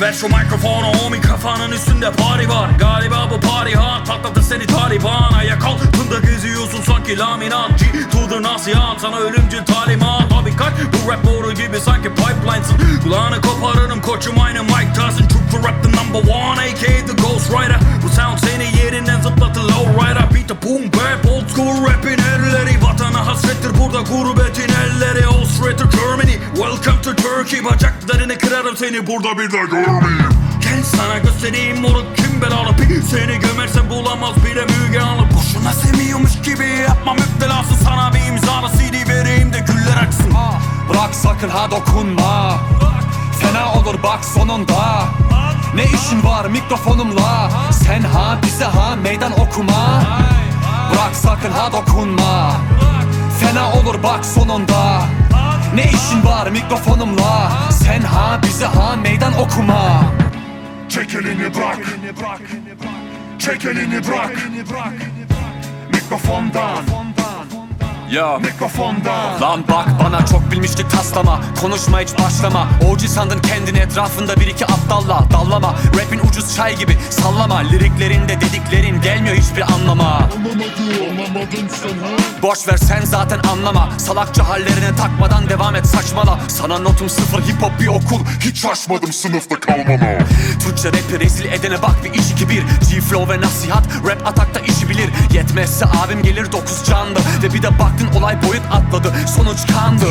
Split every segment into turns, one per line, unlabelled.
Ver şu mikrofonu homie kafanın üstünde pari var. Galiba bu pari ha patladı seni Taliban. Ayak altında geziyorsun sanki laminat. G to the nasihat sana ölümcül talimat. Abi kalk bu rap boru gibi sanki pipelinesın Kulağını koparırım koçum aynı Mike Tyson. True for rap the number one aka the Ghost Rider. Bu sound seni yerinden zıplatır low rider Beat the boom bap old school rapin elleri. Vatana hasrettir burada gurbetin elleri. Australia Germany Welcome to Turkey Bacaklarını kırarım seni. Burada bir daha görmeyeyim. Gel sana göstereyim moruk kim belalı? Pi Seni gömerse bulamaz bile Müge Anlı. Boşuna seviyormuş gibi yapma müptelası Sana bir imzalı CD vereyim de güller açsın.
Bırak sakın ha dokunma. Fena olur bak sonunda. Ne işin var mikrofonumla? Sen ha bize ha meydan okuma. Bırak sakın ha dokunma. Fena olur bak sonunda Ne işin var mikrofonumla? Sen ha bize ha meydan okuma.
Çek elini bırak. Çek elini bırak. Mikrofondan
Yo
Mikrofondan
Lan bak bana çok bilmişlik taslama. Konuşma hiç başlama. Oğcu sandın kendini etrafında bir iki aptalla Dallama. Rapin ucuz çay gibi sallama. Liriklerinde dediklerin gelmiyor hiçbir anlama.
Anlamadı anlamadın sen ha
Boş ver sen zaten anlama. Salakça hallerine takmadan devam et saçmala. Sana notum sıfır hip hop bir okul.
Hiç şaşmadım sınıfta kalmana
Türkçe rapi rezil edene bak bir iş iki bir. G-flow ve nasihat rap atakta Yetmezse abim gelir dokuz canlı. Ve bir de baktın olay boyut atladı sonuç kandı.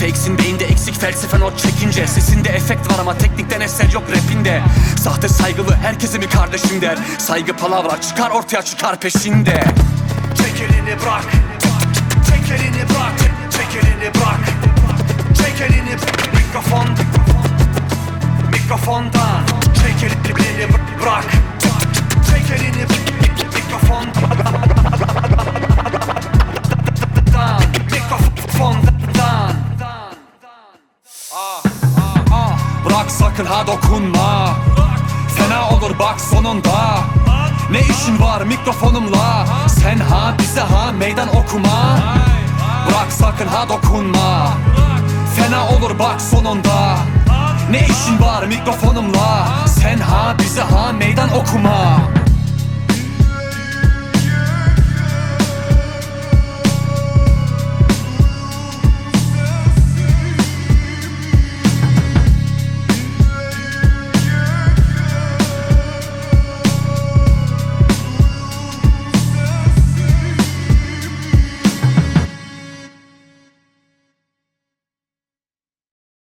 Fakesin beyinde eksik felsefe not çekince. Sesinde efekt var ama teknikten eser yok rapinde. Sahte saygılı herkese mi kardeşim der. Saygı palavra çıkar ortaya çıkar peşinde.
Çek elini bırak. Çek elini bırak. Çek elini bırak. Çek elini Mikrofon. Mikrofondan. Çek elini bırak. Çek elini Mikrofondan
Bırak sakın ha dokunma. Fena olur bak sonunda. Ne işin var mikrofonumla? Sen ha bize ha meydan okuma. Bırak sakın ha dokunma. Fena olur bak sonunda. Ne işin var mikrofonumla? Sen ha bize ha meydan okuma